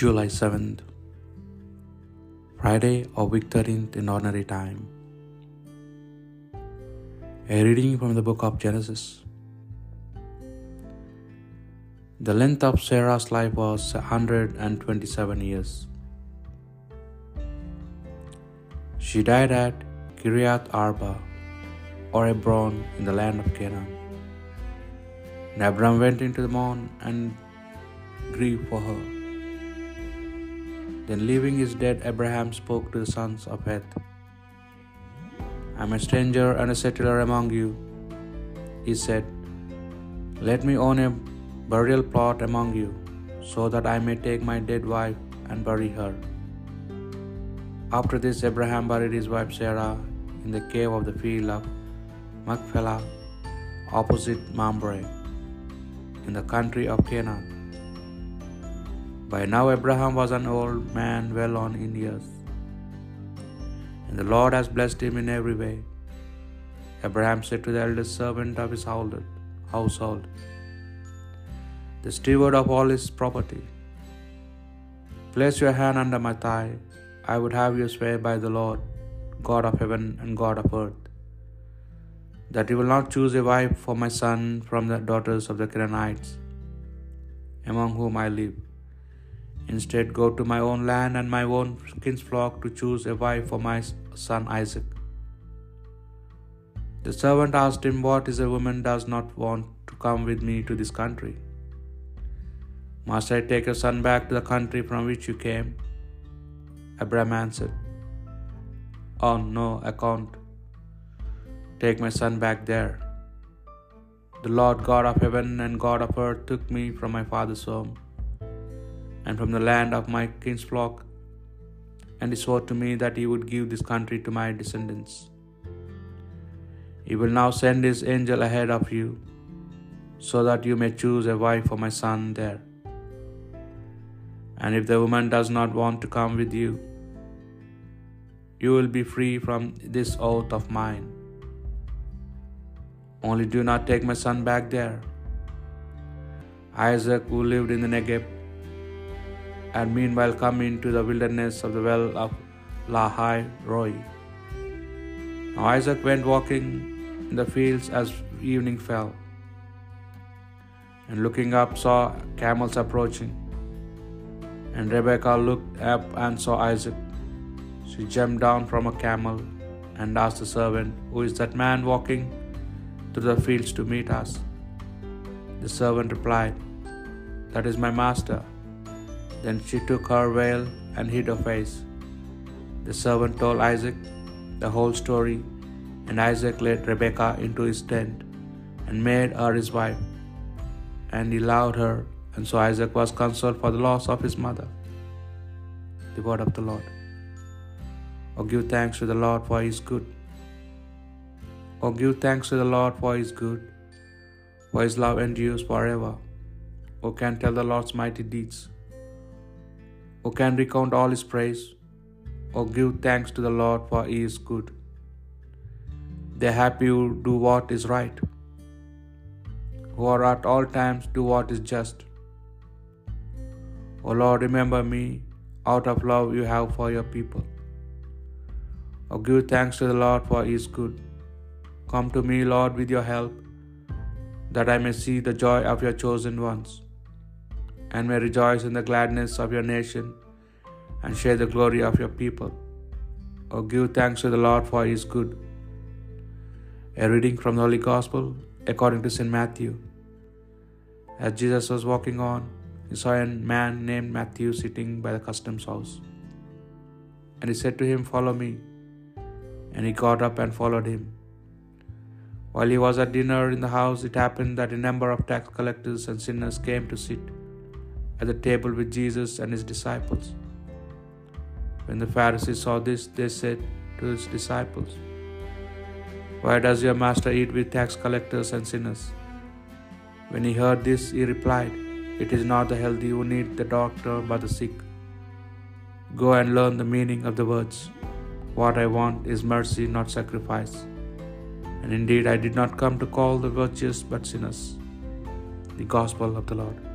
July 7th, Friday or week 13th in ordinary time. A reading from the book of Genesis. The length of Sarah's life was 127 years. She died at Kiriath Arba or Hebron in the land of Canaan. And Abram went into the mourn and grieved for her. Then, leaving his dead, Abraham spoke to the sons of Heth. I am a stranger and a settler among you, he said. Let me own a burial plot among you, so that I may take my dead wife and bury her. After this, Abraham buried his wife Sarah in the cave of the field of Machpelah, opposite Mamre, in the country of Canaan. By now Abraham was an old man, well on in years, and the Lord has blessed him in every way. Abraham said to the eldest servant of his household, the steward of all his property, Place your hand under my thigh. I would have you swear by the Lord, God of heaven and God of earth, that you will not choose a wife for my son from the daughters of the Canaanites, among whom I live Instead, go to my own land and my own kinsfolk to choose a wife for my son Isaac. The servant asked him, What is a woman does not want to come with me to this country? Must I take your son back to the country from which you came? Abraham answered, On no, account. Take my son back there. The Lord God of heaven and God of earth took me from my father's home and from the land of my kinsfolk, and he swore to me that he would give this country to my descendants. He will now send his angel ahead of you, so that you may choose a wife for my son there. And if the woman does not want to come with you, you will be free from this oath of mine. Only do not take my son back there. Isaac, who lived in the Negev, and meanwhile come into the wilderness of the well of Lahai Roi. Now Isaac went walking in the fields as evening fell, and looking up saw camels approaching. And Rebekah looked up and saw Isaac. She jumped down from a camel and asked the servant, Who is that man walking through the fields to meet us? The servant replied, That is my master. Then she took her veil and hid her face. The servant told Isaac the whole story, and Isaac led Rebekah into his tent and made her his wife. And he loved her, and so Isaac was consoled for the loss of his mother. The word of the Lord. Oh, give thanks to the Lord for his good. Oh, give thanks to the Lord for his good, for his love endures forever. Who can tell the Lord's mighty deeds? Who can recount all his praise? Or give thanks to the Lord for he is good. Are happy who do what is right, who are at all times do what is just. O Lord, remember me out of love you have for your people. Oh, give thanks to the Lord for he is good. Come to me, Lord, with your help, that I may see the joy of your chosen ones and may rejoice in the gladness of your nation and share the glory of your people. Oh, give thanks to the Lord for his good. A reading from the Holy Gospel according to St. Matthew. As Jesus was walking on, he saw a man named Matthew sitting by the customs house. And he said to him, Follow me. And he got up and followed him. While he was at dinner in the house, it happened that a number of tax collectors and sinners came to sit at the table with Jesus and his disciples. When the Pharisees saw this, they said to his disciples, Why does your master eat with tax collectors and sinners? When he heard this, he replied, It is not the healthy who need the doctor, but the sick. Go and learn the meaning of the words. What I want is mercy, not sacrifice. And indeed, I did not come to call the virtuous, but sinners. The Gospel of the Lord.